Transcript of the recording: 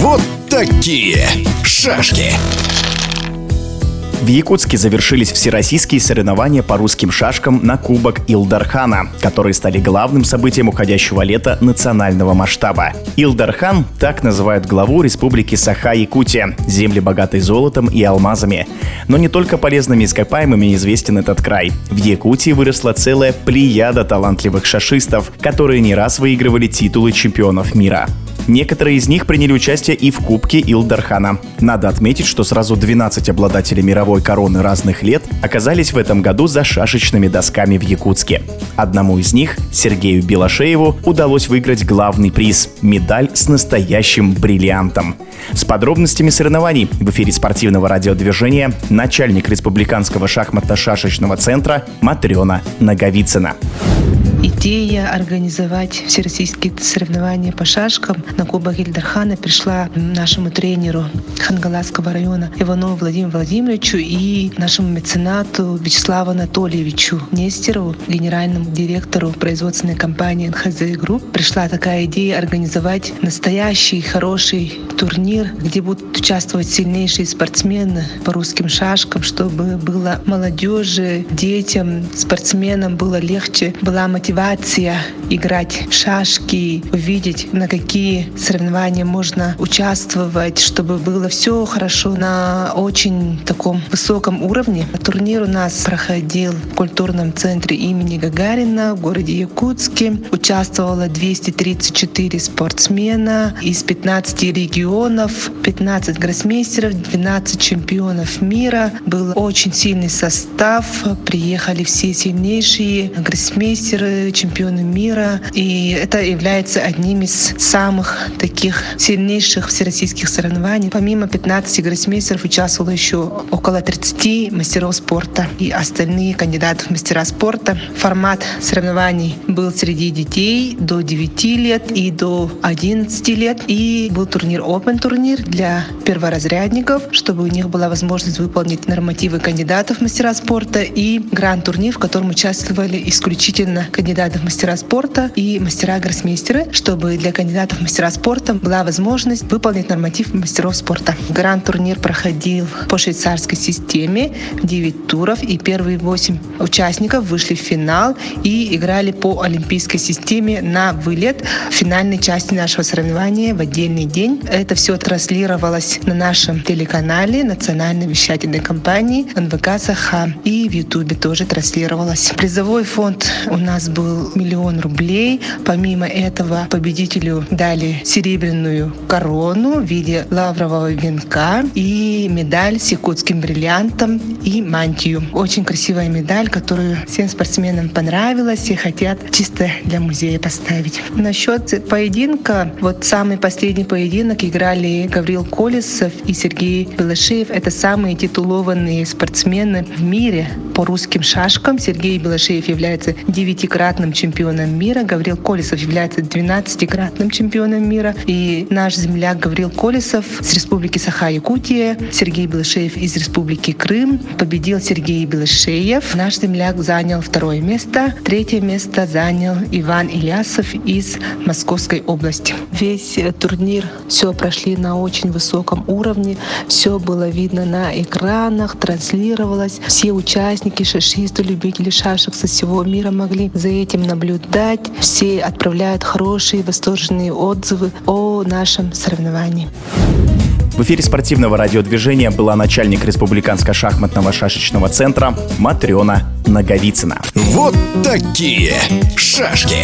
Вот такие шашки. В Якутске завершились всероссийские соревнования по русским шашкам на Кубок Илдархана, которые стали главным событием уходящего лета национального масштаба. Илдархан – так называют главу республики Саха-Якутия, земли богатой золотом и алмазами. Но не только полезными ископаемыми известен этот край. В Якутии выросла целая плеяда талантливых шашистов, которые не раз выигрывали титулы чемпионов мира. Некоторые из них приняли участие и в Кубке Илдархана. Надо отметить, что сразу 12 обладателей мировой короны разных лет оказались в этом году за шашечными досками в Якутске. Одному из них, Сергею Белошееву, удалось выиграть главный приз – медаль с настоящим бриллиантом. С подробностями соревнований в эфире спортивного радиодвижения начальник Республиканского шахматно-шашечного центра Матрена Наговицына идея организовать всероссийские соревнования по шашкам на Кубок Ил Дархана пришла нашему тренеру Хангаласского района Иванову Владимиру Владимировичу и нашему меценату Вячеславу Анатольевичу Нестерову, генеральному директору производственной компании НХЗ Групп. Пришла такая идея организовать настоящий хороший турнир, где будут участвовать сильнейшие спортсмены по русским шашкам, чтобы было молодежи, детям, спортсменам было легче, была мотивация Grazie. Играть в шашки, увидеть, на какие соревнования можно участвовать, чтобы было все хорошо на очень таком высоком уровне. Турнир у нас проходил в культурном центре имени Гагарина в городе Якутске. Участвовало 234 спортсмена из 15 регионов, 15 гроссмейстеров, 12 чемпионов мира. Был очень сильный состав. Приехали все сильнейшие гроссмейстеры, чемпионы мира. И это является одним из самых таких сильнейших всероссийских соревнований. Помимо 15 гроссмейстеров участвовало еще около 30 мастеров спорта и остальные кандидаты в мастера спорта. Формат соревнований был среди детей до 9 лет и до 11 лет. И был турнир Open турнир для перворазрядников, чтобы у них была возможность выполнить нормативы кандидатов в мастера спорта и гранд-турнир, в котором участвовали исключительно кандидаты в мастера спорта и мастера-гроссмейстеры, чтобы для кандидатов в мастера спорта была возможность выполнить норматив мастеров спорта. Гранд-турнир проходил по швейцарской системе 9 туров, и первые 8 участников вышли в финал и играли по олимпийской системе на вылет в финальной части нашего соревнования в отдельный день. Это все транслировалось на нашем телеканале национальной вещательной компании НВК Саха и в Ютубе тоже транслировалось. Призовой фонд у нас был миллион рублей. Помимо этого победителю дали серебряную корону в виде лаврового венка и медаль с якутским бриллиантом и мантию. Очень красивая медаль, которую всем спортсменам понравилась и хотят чисто для музея поставить. Насчет поединка, вот самый последний поединок играли Гаврил Колесов и Сергей Белошеев. Это самые титулованные спортсмены в мире по русским шашкам. Сергей Белошеев является девятикратным чемпионом мира. Гаврил Колесов является 12-кратным чемпионом мира. И наш земляк Гаврил Колесов с республики Саха-Якутия, Сергей Белышеев из республики Крым. Победил Сергей Белышеев. Наш земляк занял второе место. Третье место занял Иван Ильясов из Московской области. Весь э, турнир все прошли на очень высоком уровне. Все было видно на экранах, транслировалось. Все участники, шашисты, любители шашек со всего мира могли за этим наблюдать. Все отправляют хорошие, восторженные отзывы о нашем соревновании. В эфире спортивного радиодвижения была начальник Республиканского шахматного шашечного центра Матрена Наговицына. Вот такие шашки!